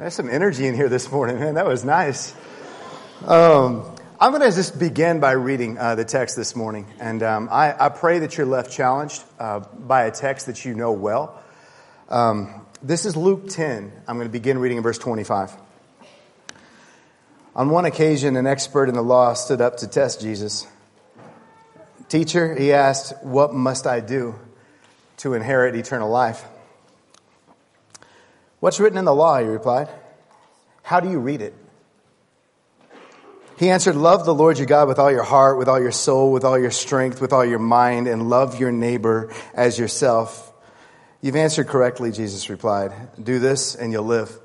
There's some energy in here this morning, man. That was nice. Um, I'm going to just begin by reading uh, the text this morning. And um, I, I, pray that you're left challenged uh, by a text that you know well. Um, this is Luke 10. I'm going to begin reading in verse 25. On one occasion, an expert in the law stood up to test Jesus. Teacher, he asked, What must I do to inherit eternal life? What's written in the law? He replied. How do you read it? He answered, Love the Lord your God with all your heart, with all your soul, with all your strength, with all your mind, and love your neighbor as yourself. You've answered correctly, Jesus replied. Do this and you'll live.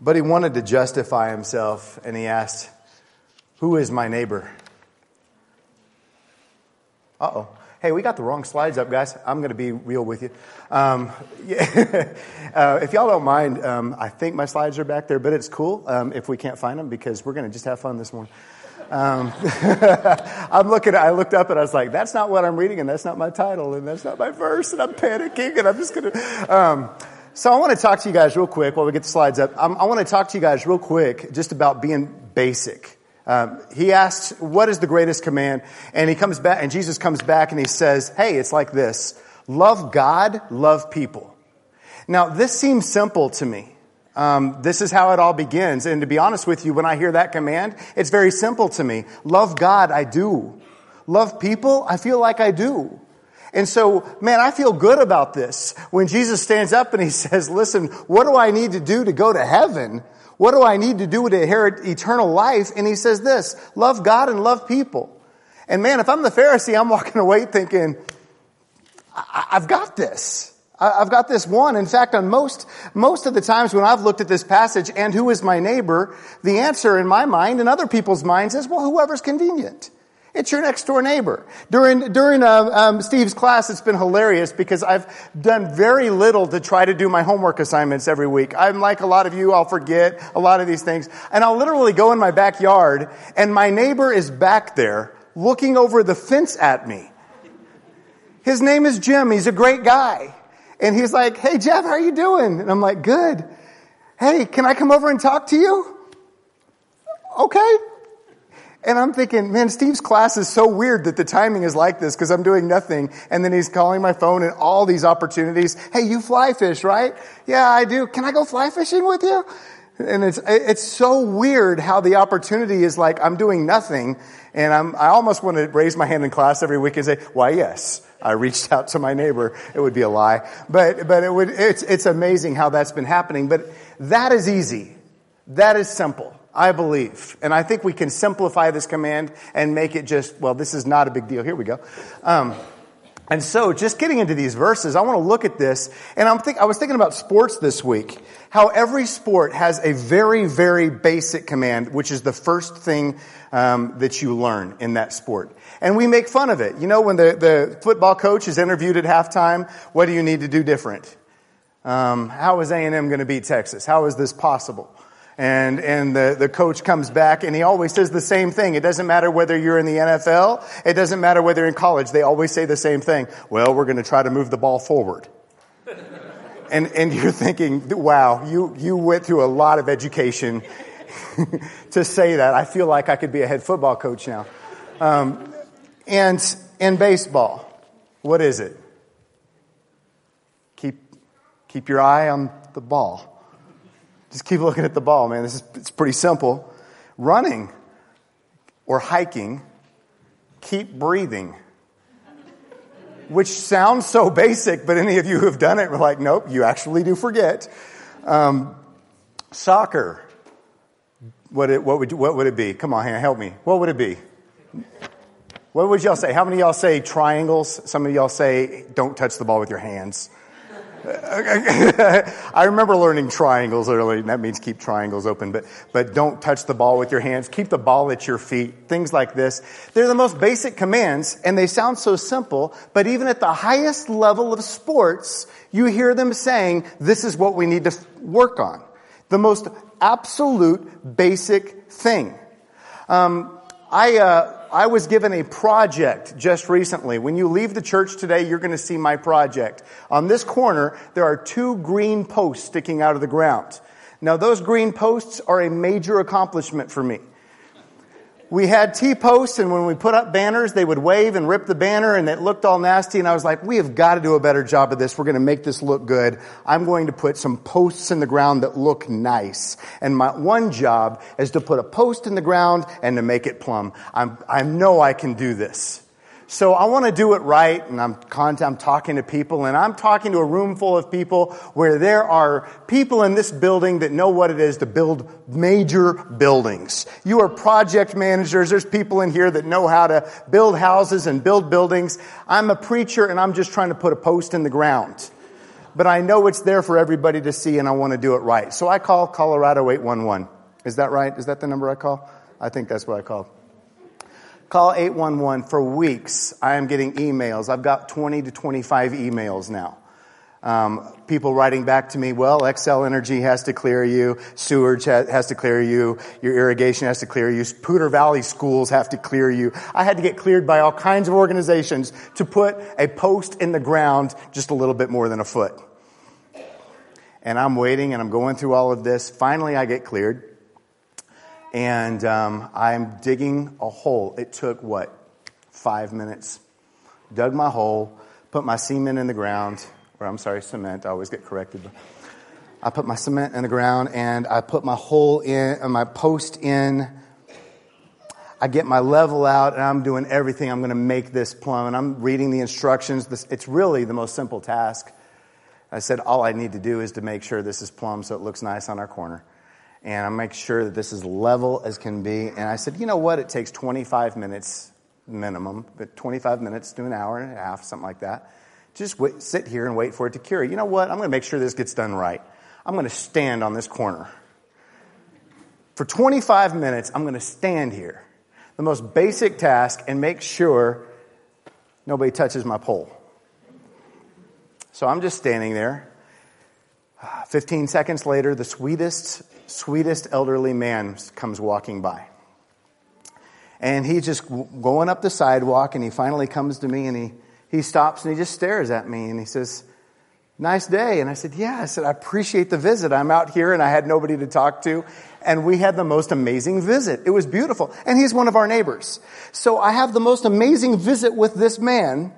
But he wanted to justify himself and he asked, Who is my neighbor? Uh oh. Hey, we got the wrong slides up, guys. I'm going to be real with you. Um, yeah. uh, if y'all don't mind, um, I think my slides are back there, but it's cool um, if we can't find them because we're going to just have fun this morning. Um, I'm looking. I looked up and I was like, "That's not what I'm reading, and that's not my title, and that's not my verse," and I'm panicking, and I'm just going to. Um, so I want to talk to you guys real quick while we get the slides up. Um, I want to talk to you guys real quick just about being basic. Um, he asks, what is the greatest command? And he comes back, and Jesus comes back and he says, hey, it's like this. Love God, love people. Now, this seems simple to me. Um, this is how it all begins. And to be honest with you, when I hear that command, it's very simple to me. Love God, I do. Love people, I feel like I do. And so, man, I feel good about this. When Jesus stands up and he says, listen, what do I need to do to go to heaven? What do I need to do to inherit eternal life? And he says this, love God and love people. And man, if I'm the Pharisee, I'm walking away thinking, I've got this. I've got this one. In fact, on most, most of the times when I've looked at this passage and who is my neighbor, the answer in my mind and other people's minds is, well, whoever's convenient. It's your next door neighbor. During, during uh, um, Steve's class, it's been hilarious because I've done very little to try to do my homework assignments every week. I'm like a lot of you, I'll forget a lot of these things. And I'll literally go in my backyard and my neighbor is back there looking over the fence at me. His name is Jim. He's a great guy. And he's like, Hey, Jeff, how are you doing? And I'm like, good. Hey, can I come over and talk to you? Okay. And I'm thinking, man, Steve's class is so weird that the timing is like this because I'm doing nothing. And then he's calling my phone and all these opportunities. Hey, you fly fish, right? Yeah, I do. Can I go fly fishing with you? And it's, it's so weird how the opportunity is like, I'm doing nothing. And I'm, I almost want to raise my hand in class every week and say, why, yes. I reached out to my neighbor. It would be a lie. But, but it would, it's, it's amazing how that's been happening. But that is easy. That is simple. I believe. And I think we can simplify this command and make it just, well, this is not a big deal. Here we go. Um, and so, just getting into these verses, I want to look at this, and I'm think, I was thinking about sports this week. How every sport has a very, very basic command, which is the first thing um, that you learn in that sport. And we make fun of it. You know, when the, the football coach is interviewed at halftime, what do you need to do different? Um, how is A&M going to beat Texas? How is this possible? And, and the, the coach comes back and he always says the same thing. It doesn't matter whether you're in the NFL. It doesn't matter whether you're in college. They always say the same thing. Well, we're going to try to move the ball forward. and, and you're thinking, wow, you, you went through a lot of education to say that. I feel like I could be a head football coach now. Um, and in baseball, what is it? Keep, keep your eye on the ball. Just keep looking at the ball, man. This is, it's pretty simple. Running or hiking, keep breathing. Which sounds so basic, but any of you who have done it were like, nope, you actually do forget. Um, soccer. What, it, what, would, what would it be? Come on, help me. What would it be? What would y'all say? How many y'all say triangles? Some of y'all say don't touch the ball with your hands. I remember learning triangles early, and that means keep triangles open, but, but don't touch the ball with your hands. Keep the ball at your feet. Things like this. They're the most basic commands, and they sound so simple, but even at the highest level of sports, you hear them saying, this is what we need to work on. The most absolute basic thing. Um, I, uh, I was given a project just recently. When you leave the church today, you're going to see my project. On this corner, there are two green posts sticking out of the ground. Now, those green posts are a major accomplishment for me. We had T posts, and when we put up banners, they would wave and rip the banner, and it looked all nasty. And I was like, we have got to do a better job of this. We're going to make this look good. I'm going to put some posts in the ground that look nice. And my one job is to put a post in the ground and to make it plumb. I'm, I know I can do this. So I want to do it right, and I'm, I'm talking to people, and I'm talking to a room full of people where there are people in this building that know what it is to build major buildings. You are project managers. There's people in here that know how to build houses and build buildings. I'm a preacher, and I'm just trying to put a post in the ground. But I know it's there for everybody to see, and I want to do it right. So I call Colorado 811. Is that right? Is that the number I call? I think that's what I called. Call 811 for weeks. I am getting emails. I've got 20 to 25 emails now. Um, people writing back to me, well, Xcel Energy has to clear you, sewage has to clear you, your irrigation has to clear you, Poudre Valley schools have to clear you. I had to get cleared by all kinds of organizations to put a post in the ground just a little bit more than a foot. And I'm waiting and I'm going through all of this. Finally, I get cleared and um, I'm digging a hole. It took what? Five minutes. Dug my hole, put my cement in the ground, or I'm sorry, cement. I always get corrected. I put my cement in the ground and I put my hole in, uh, my post in. I get my level out and I'm doing everything. I'm going to make this plumb and I'm reading the instructions. It's really the most simple task. I said, all I need to do is to make sure this is plumb so it looks nice on our corner and I make sure that this is level as can be. And I said, you know what? It takes 25 minutes minimum, but 25 minutes to an hour and a half, something like that. Just wait, sit here and wait for it to cure. You know what? I'm going to make sure this gets done right. I'm going to stand on this corner. For 25 minutes, I'm going to stand here, the most basic task, and make sure nobody touches my pole. So I'm just standing there. 15 seconds later, the sweetest sweetest elderly man comes walking by. And he's just going up the sidewalk, and he finally comes to me and he, he stops and he just stares at me and he says, Nice day. And I said, Yeah. I said, I appreciate the visit. I'm out here and I had nobody to talk to. And we had the most amazing visit. It was beautiful. And he's one of our neighbors. So I have the most amazing visit with this man.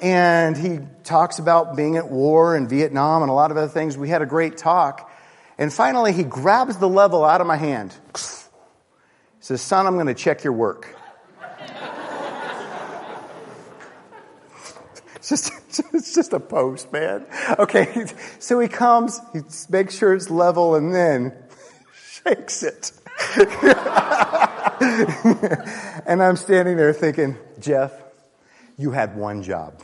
And he talks about being at war in Vietnam and a lot of other things. We had a great talk. And finally, he grabs the level out of my hand. He says, Son, I'm going to check your work. it's, just, it's just a post, man. Okay, so he comes, he makes sure it's level, and then shakes it. and I'm standing there thinking, Jeff, you had one job.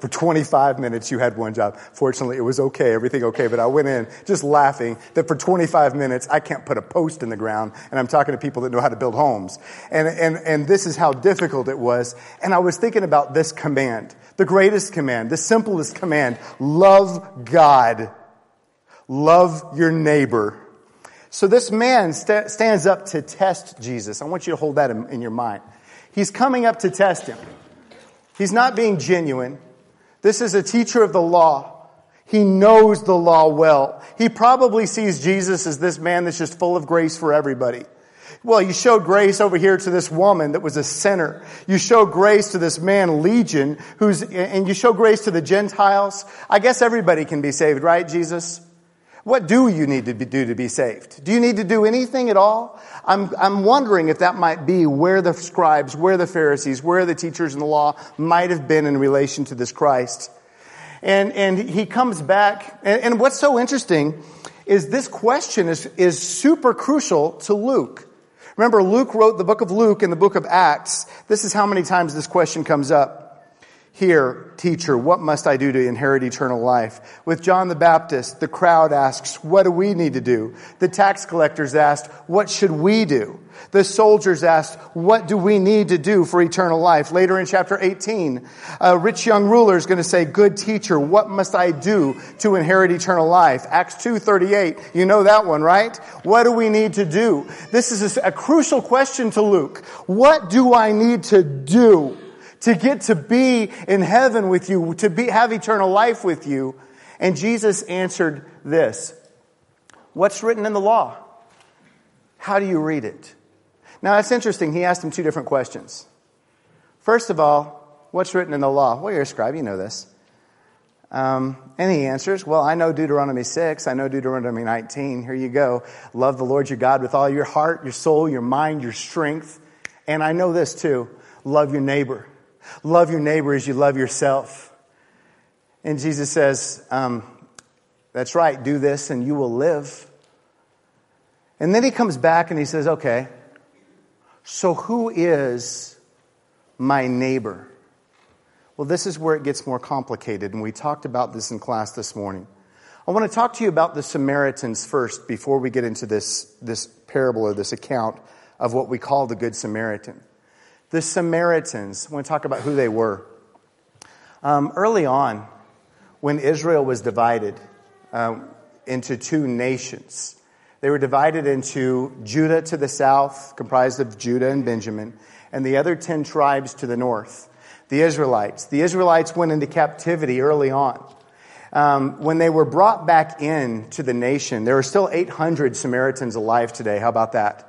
For 25 minutes, you had one job. Fortunately, it was okay, everything okay, but I went in just laughing that for 25 minutes, I can't put a post in the ground, and I'm talking to people that know how to build homes. And, and, and this is how difficult it was. And I was thinking about this command, the greatest command, the simplest command love God, love your neighbor. So this man st- stands up to test Jesus. I want you to hold that in, in your mind. He's coming up to test him. He's not being genuine. This is a teacher of the law. He knows the law well. He probably sees Jesus as this man that's just full of grace for everybody. Well, you showed grace over here to this woman that was a sinner. You show grace to this man, Legion, who's, and you show grace to the Gentiles. I guess everybody can be saved, right, Jesus? What do you need to do to be saved? Do you need to do anything at all? I'm, I'm wondering if that might be where the scribes, where the Pharisees, where the teachers in the law might have been in relation to this Christ. And, and he comes back, and, and what's so interesting is this question is, is super crucial to Luke. Remember, Luke wrote the book of Luke and the book of Acts. This is how many times this question comes up. Here, teacher, what must I do to inherit eternal life? With John the Baptist, the crowd asks, what do we need to do? The tax collectors asked, what should we do? The soldiers asked, what do we need to do for eternal life? Later in chapter 18, a rich young ruler is going to say, good teacher, what must I do to inherit eternal life? Acts 2.38, you know that one, right? What do we need to do? This is a, crucial question to Luke. What do I need to do? To get to be in heaven with you, to be, have eternal life with you. And Jesus answered this What's written in the law? How do you read it? Now, that's interesting. He asked him two different questions. First of all, what's written in the law? Well, you're a scribe, you know this. Um, and he answers, Well, I know Deuteronomy 6, I know Deuteronomy 19. Here you go. Love the Lord your God with all your heart, your soul, your mind, your strength. And I know this too love your neighbor. Love your neighbor as you love yourself. And Jesus says, um, That's right, do this and you will live. And then he comes back and he says, Okay, so who is my neighbor? Well, this is where it gets more complicated, and we talked about this in class this morning. I want to talk to you about the Samaritans first before we get into this, this parable or this account of what we call the Good Samaritan. The Samaritans, I want to talk about who they were. Um, early on, when Israel was divided um, into two nations, they were divided into Judah to the south, comprised of Judah and Benjamin, and the other 10 tribes to the north, the Israelites. The Israelites went into captivity early on. Um, when they were brought back in to the nation, there are still 800 Samaritans alive today. How about that?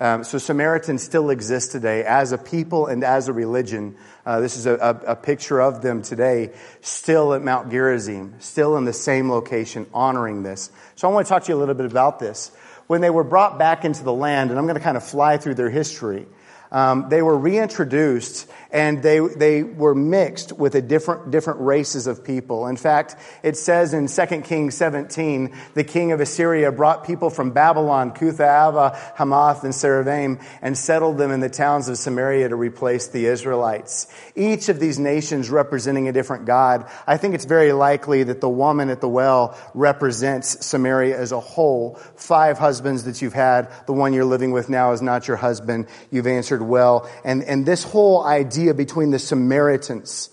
Um, so Samaritans still exist today as a people and as a religion. Uh, this is a, a, a, picture of them today, still at Mount Gerizim, still in the same location, honoring this. So I want to talk to you a little bit about this. When they were brought back into the land, and I'm going to kind of fly through their history, um, they were reintroduced and they, they were mixed with a different, different races of people. In fact, it says in 2 Kings 17, the king of Assyria brought people from Babylon, Cutha, Ava, Hamath, and Sepharvaim, and settled them in the towns of Samaria to replace the Israelites. Each of these nations representing a different God. I think it's very likely that the woman at the well represents Samaria as a whole. Five husbands that you've had, the one you're living with now is not your husband. You've answered well. And, and this whole idea between the Samaritans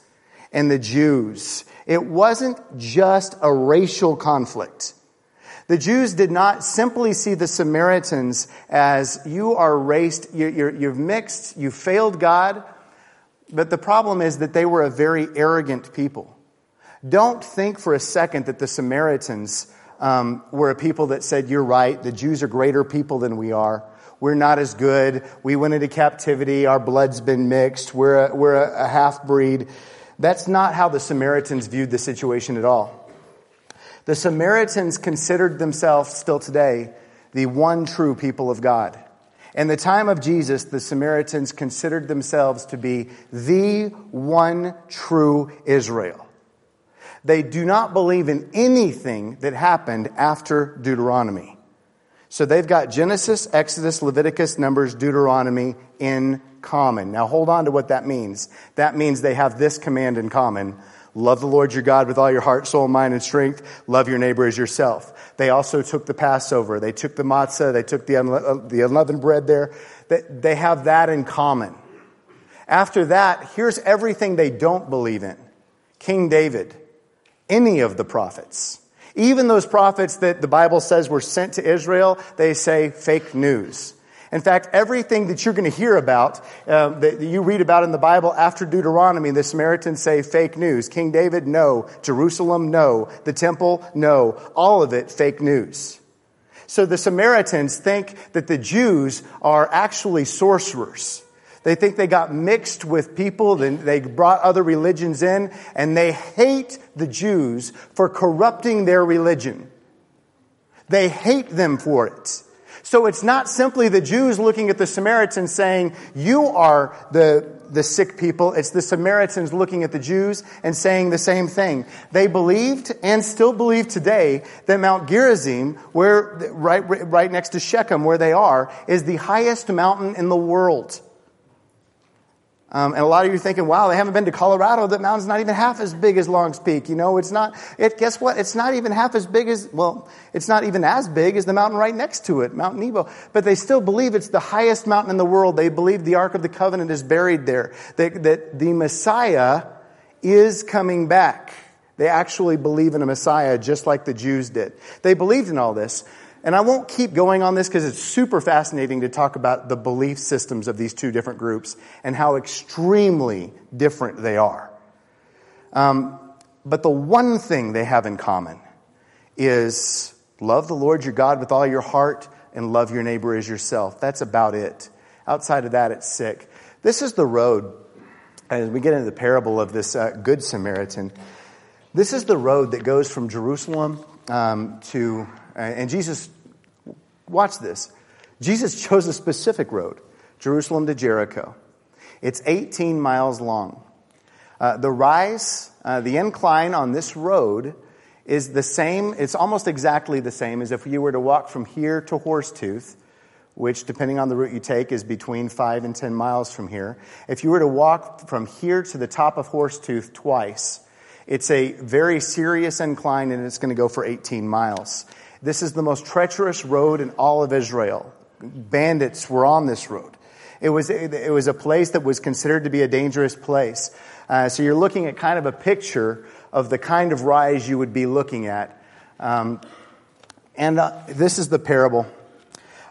and the Jews. It wasn't just a racial conflict. The Jews did not simply see the Samaritans as you are raced, you're, you've mixed, you failed God, but the problem is that they were a very arrogant people. Don't think for a second that the Samaritans um, were a people that said, You're right, the Jews are greater people than we are. We're not as good. We went into captivity. Our blood's been mixed. We're a, we're a, a half breed. That's not how the Samaritans viewed the situation at all. The Samaritans considered themselves still today the one true people of God. In the time of Jesus, the Samaritans considered themselves to be the one true Israel. They do not believe in anything that happened after Deuteronomy. So they've got Genesis, Exodus, Leviticus, Numbers, Deuteronomy in common. Now hold on to what that means. That means they have this command in common. Love the Lord your God with all your heart, soul, mind, and strength. Love your neighbor as yourself. They also took the Passover. They took the matzah. They took the, uh, the unleavened bread there. They have that in common. After that, here's everything they don't believe in. King David, any of the prophets, even those prophets that the Bible says were sent to Israel, they say fake news. In fact, everything that you're going to hear about, uh, that you read about in the Bible after Deuteronomy, the Samaritans say fake news. King David, no. Jerusalem, no. The temple, no. All of it, fake news. So the Samaritans think that the Jews are actually sorcerers. They think they got mixed with people, then they brought other religions in, and they hate the Jews for corrupting their religion. They hate them for it. So it's not simply the Jews looking at the Samaritans saying, you are the, the sick people. It's the Samaritans looking at the Jews and saying the same thing. They believed and still believe today that Mount Gerizim, where, right, right next to Shechem, where they are, is the highest mountain in the world. Um, and a lot of you are thinking, wow, they haven't been to Colorado. That mountain's not even half as big as Long's Peak. You know, it's not, it, guess what? It's not even half as big as, well, it's not even as big as the mountain right next to it, Mount Nebo. But they still believe it's the highest mountain in the world. They believe the Ark of the Covenant is buried there. That, that the Messiah is coming back. They actually believe in a Messiah just like the Jews did. They believed in all this. And I won't keep going on this because it's super fascinating to talk about the belief systems of these two different groups and how extremely different they are. Um, but the one thing they have in common is Love the Lord your God with all your heart and love your neighbor as yourself. That's about it. Outside of that, it's sick. This is the road, as we get into the parable of this uh, Good Samaritan, this is the road that goes from Jerusalem um, to, uh, and Jesus, watch this. Jesus chose a specific road, Jerusalem to Jericho. It's 18 miles long. Uh, the rise, uh, the incline on this road is the same, it's almost exactly the same as if you were to walk from here to Horsetooth, which, depending on the route you take, is between 5 and 10 miles from here. If you were to walk from here to the top of Horsetooth twice, it's a very serious incline and it's going to go for 18 miles. This is the most treacherous road in all of Israel. Bandits were on this road. It was, it was a place that was considered to be a dangerous place. Uh, so you're looking at kind of a picture of the kind of rise you would be looking at. Um, and uh, this is the parable.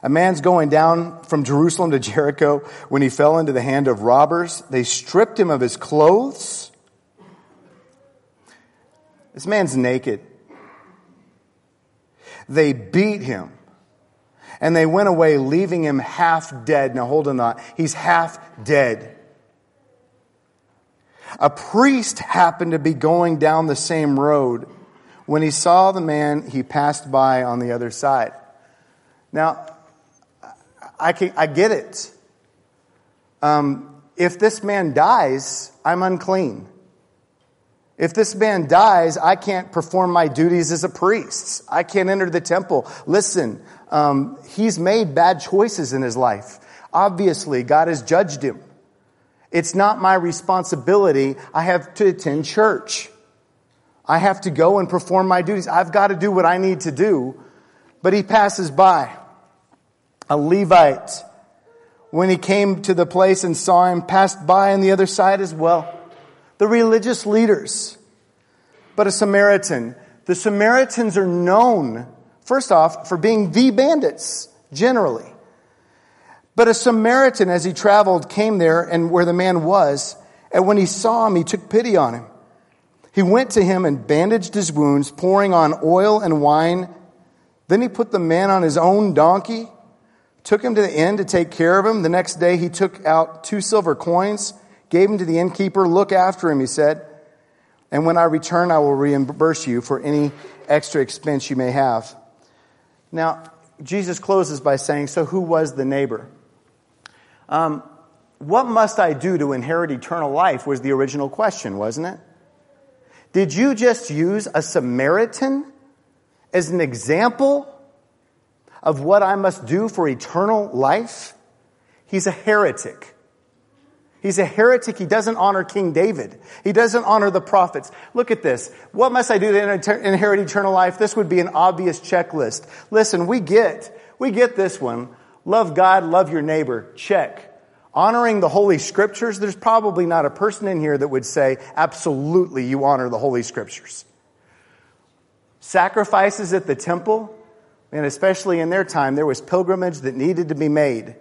A man's going down from Jerusalem to Jericho when he fell into the hand of robbers. They stripped him of his clothes. This man's naked. They beat him. And they went away, leaving him half dead. Now hold on that. He's half dead. A priest happened to be going down the same road. When he saw the man, he passed by on the other side. Now, I, can, I get it. Um, if this man dies, I'm unclean. If this man dies, I can't perform my duties as a priest. I can't enter the temple. Listen, um, he's made bad choices in his life. Obviously, God has judged him. It's not my responsibility. I have to attend church. I have to go and perform my duties. I've got to do what I need to do. But he passes by. A Levite, when he came to the place and saw him, passed by on the other side as well. The religious leaders. But a Samaritan. The Samaritans are known, first off, for being the bandits, generally. But a Samaritan, as he traveled, came there and where the man was, and when he saw him, he took pity on him. He went to him and bandaged his wounds, pouring on oil and wine. Then he put the man on his own donkey, took him to the inn to take care of him. The next day he took out two silver coins, gave him to the innkeeper. Look after him, he said. And when I return, I will reimburse you for any extra expense you may have. Now, Jesus closes by saying, So who was the neighbor? Um, what must I do to inherit eternal life was the original question, wasn't it? Did you just use a Samaritan as an example of what I must do for eternal life? He's a heretic. He's a heretic. He doesn't honor King David. He doesn't honor the prophets. Look at this. What must I do to inherit eternal life? This would be an obvious checklist. Listen, we get, we get this one. Love God, love your neighbor. Check. Honoring the Holy Scriptures, there's probably not a person in here that would say, absolutely, you honor the Holy Scriptures. Sacrifices at the temple, and especially in their time, there was pilgrimage that needed to be made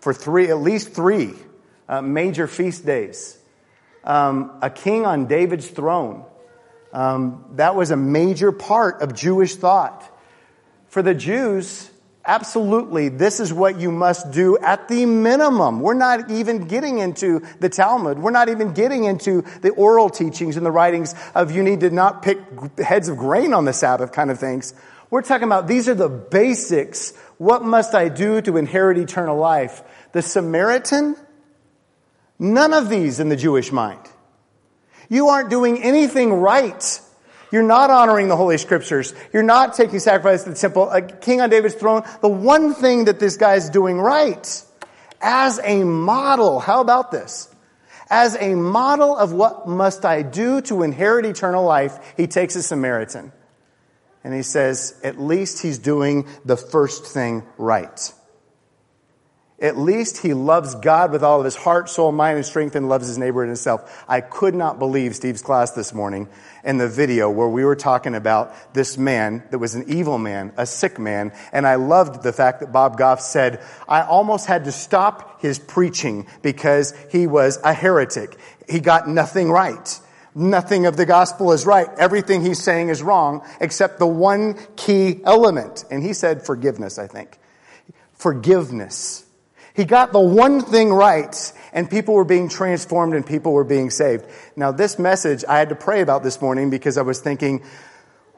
for three, at least three uh, major feast days. Um, a king on David's throne. Um, that was a major part of Jewish thought. For the Jews, Absolutely, this is what you must do at the minimum. We're not even getting into the Talmud. We're not even getting into the oral teachings and the writings of you need to not pick heads of grain on the Sabbath kind of things. We're talking about these are the basics. What must I do to inherit eternal life? The Samaritan? None of these in the Jewish mind. You aren't doing anything right you're not honoring the Holy Scriptures. You're not taking sacrifice to the temple. A king on David's throne. The one thing that this guy is doing right as a model. How about this? As a model of what must I do to inherit eternal life, he takes a Samaritan. And he says, at least he's doing the first thing right. At least he loves God with all of his heart, soul, mind, and strength and loves his neighbor and himself. I could not believe Steve's class this morning and the video where we were talking about this man that was an evil man, a sick man. And I loved the fact that Bob Goff said, I almost had to stop his preaching because he was a heretic. He got nothing right. Nothing of the gospel is right. Everything he's saying is wrong, except the one key element. And he said forgiveness, I think. Forgiveness. He got the one thing right, and people were being transformed and people were being saved. Now, this message I had to pray about this morning because I was thinking,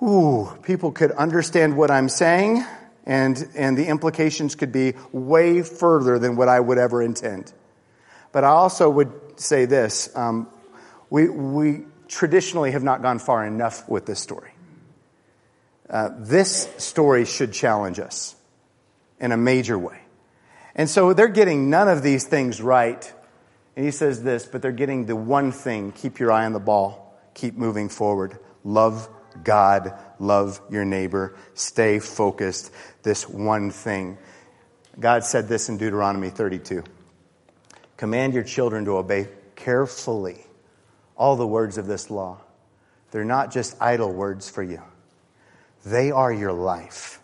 ooh, people could understand what I'm saying, and, and the implications could be way further than what I would ever intend. But I also would say this um, we, we traditionally have not gone far enough with this story. Uh, this story should challenge us in a major way. And so they're getting none of these things right. And he says this, but they're getting the one thing keep your eye on the ball, keep moving forward, love God, love your neighbor, stay focused, this one thing. God said this in Deuteronomy 32 Command your children to obey carefully all the words of this law. They're not just idle words for you, they are your life.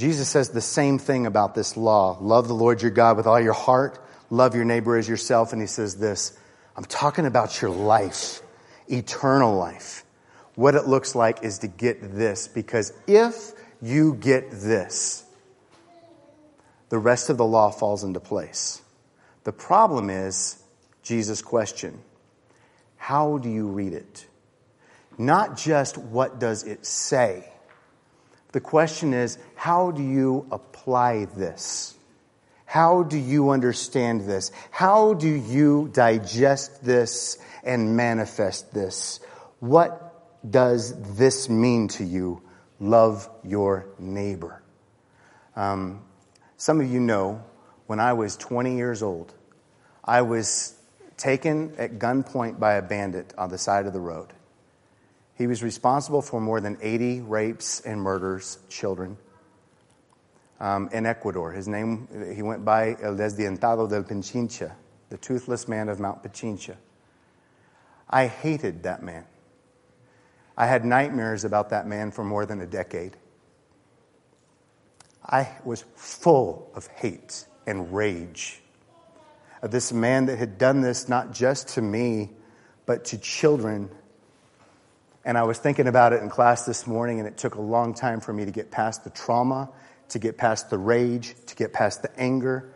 Jesus says the same thing about this law love the Lord your God with all your heart, love your neighbor as yourself. And he says this I'm talking about your life, eternal life. What it looks like is to get this, because if you get this, the rest of the law falls into place. The problem is Jesus' question how do you read it? Not just what does it say. The question is, how do you apply this? How do you understand this? How do you digest this and manifest this? What does this mean to you? Love your neighbor. Um, some of you know when I was 20 years old, I was taken at gunpoint by a bandit on the side of the road. He was responsible for more than 80 rapes and murders, children, um, in Ecuador. His name, he went by El Desdientado del Pichincha, the toothless man of Mount Pichincha. I hated that man. I had nightmares about that man for more than a decade. I was full of hate and rage of this man that had done this not just to me, but to children. And I was thinking about it in class this morning, and it took a long time for me to get past the trauma, to get past the rage, to get past the anger.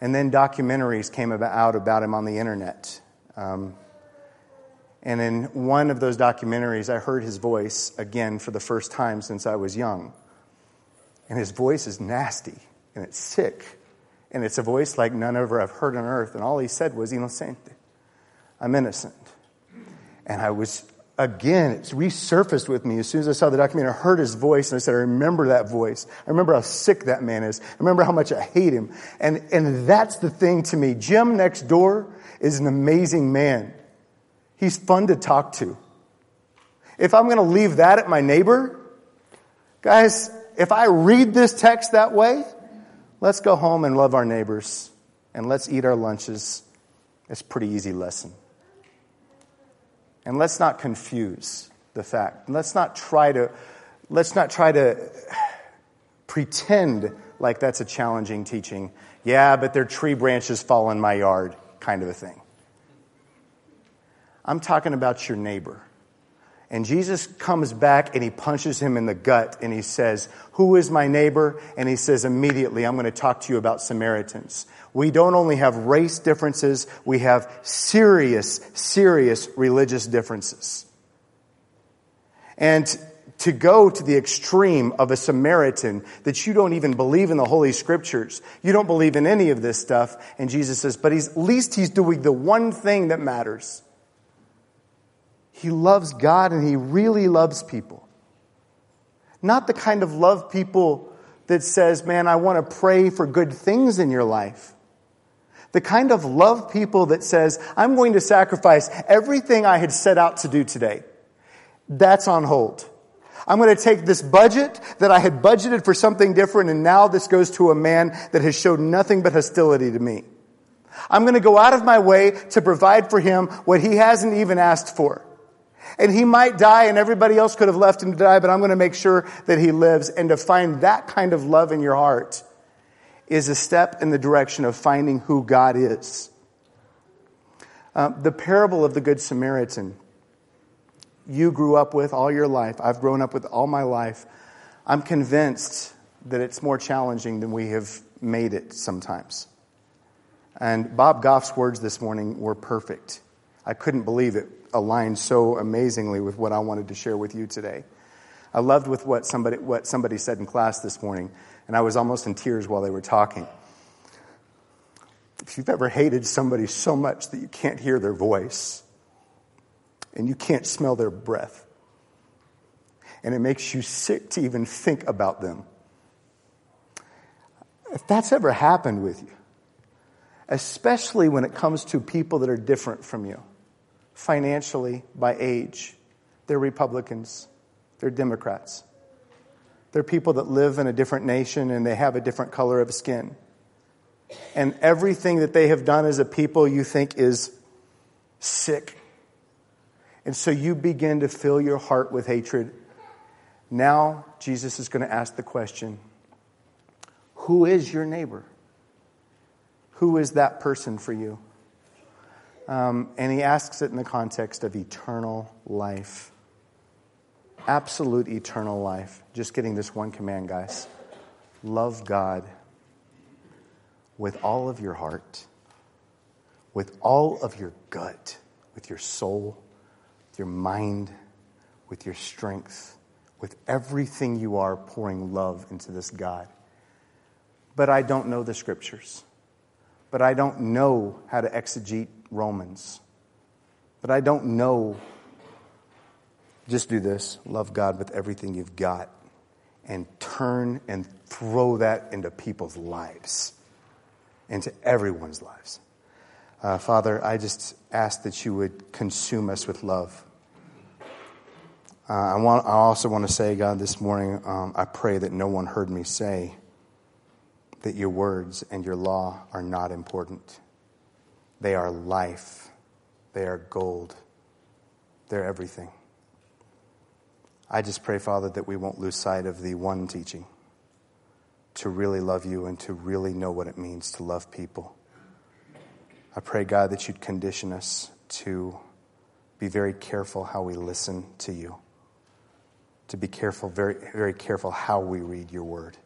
And then documentaries came about, out about him on the internet. Um, and in one of those documentaries, I heard his voice again for the first time since I was young. And his voice is nasty and it's sick. And it's a voice like none ever I've heard on earth. And all he said was, Inocente. I'm innocent. And I was, again, it's resurfaced with me as soon as I saw the documentary. I heard his voice and I said, I remember that voice. I remember how sick that man is. I remember how much I hate him. And, and that's the thing to me. Jim next door is an amazing man. He's fun to talk to. If I'm going to leave that at my neighbor, guys, if I read this text that way, Let's go home and love our neighbors and let's eat our lunches. It's a pretty easy lesson. And let's not confuse the fact. Let's not try to let's not try to pretend like that's a challenging teaching. Yeah, but their tree branches fall in my yard kind of a thing. I'm talking about your neighbor. And Jesus comes back and he punches him in the gut and he says, Who is my neighbor? And he says, Immediately, I'm going to talk to you about Samaritans. We don't only have race differences, we have serious, serious religious differences. And to go to the extreme of a Samaritan that you don't even believe in the Holy Scriptures, you don't believe in any of this stuff, and Jesus says, But at least he's doing the one thing that matters. He loves God and he really loves people. Not the kind of love people that says, man, I want to pray for good things in your life. The kind of love people that says, I'm going to sacrifice everything I had set out to do today. That's on hold. I'm going to take this budget that I had budgeted for something different and now this goes to a man that has showed nothing but hostility to me. I'm going to go out of my way to provide for him what he hasn't even asked for. And he might die and everybody else could have left him to die, but I'm going to make sure that he lives. And to find that kind of love in your heart is a step in the direction of finding who God is. Uh, the parable of the Good Samaritan you grew up with all your life, I've grown up with all my life, I'm convinced that it's more challenging than we have made it sometimes. And Bob Goff's words this morning were perfect. I couldn't believe it aligned so amazingly with what I wanted to share with you today. I loved with what somebody, what somebody said in class this morning, and I was almost in tears while they were talking. If you've ever hated somebody so much that you can't hear their voice and you can't smell their breath, and it makes you sick to even think about them. If that's ever happened with you, especially when it comes to people that are different from you, financially, by age, they're Republicans, they're Democrats, they're people that live in a different nation and they have a different color of skin and everything that they have done as a people you think is sick. And so you begin to fill your heart with hatred. Now, Jesus is going to ask the question Who is your neighbor? Who is that person for you? Um, and he asks it in the context of eternal life. Absolute eternal life. Just getting this one command, guys love God with all of your heart, with all of your gut, with your soul, with your mind, with your strength, with everything you are, pouring love into this God. But I don't know the scriptures. But I don't know how to exegete Romans. But I don't know. Just do this love God with everything you've got and turn and throw that into people's lives into everyone's lives. Uh, Father, I just ask that you would consume us with love. Uh, I, want, I also want to say, God, this morning, um, I pray that no one heard me say that your words and your law are not important. They are life, they are gold, they're everything. I just pray, Father, that we won't lose sight of the one teaching to really love you and to really know what it means to love people. I pray, God, that you'd condition us to be very careful how we listen to you, to be careful, very, very careful how we read your word,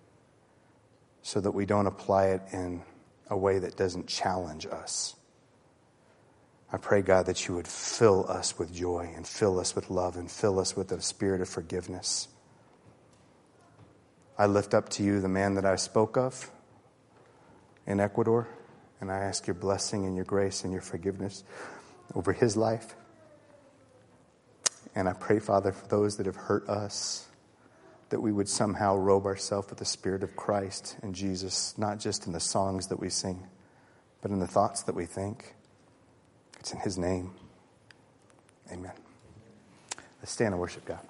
so that we don't apply it in a way that doesn't challenge us. I pray, God, that you would fill us with joy and fill us with love and fill us with the spirit of forgiveness. I lift up to you the man that I spoke of in Ecuador, and I ask your blessing and your grace and your forgiveness over his life. And I pray, Father, for those that have hurt us, that we would somehow robe ourselves with the Spirit of Christ and Jesus, not just in the songs that we sing, but in the thoughts that we think. It's in His name. Amen. Let's stand and worship God.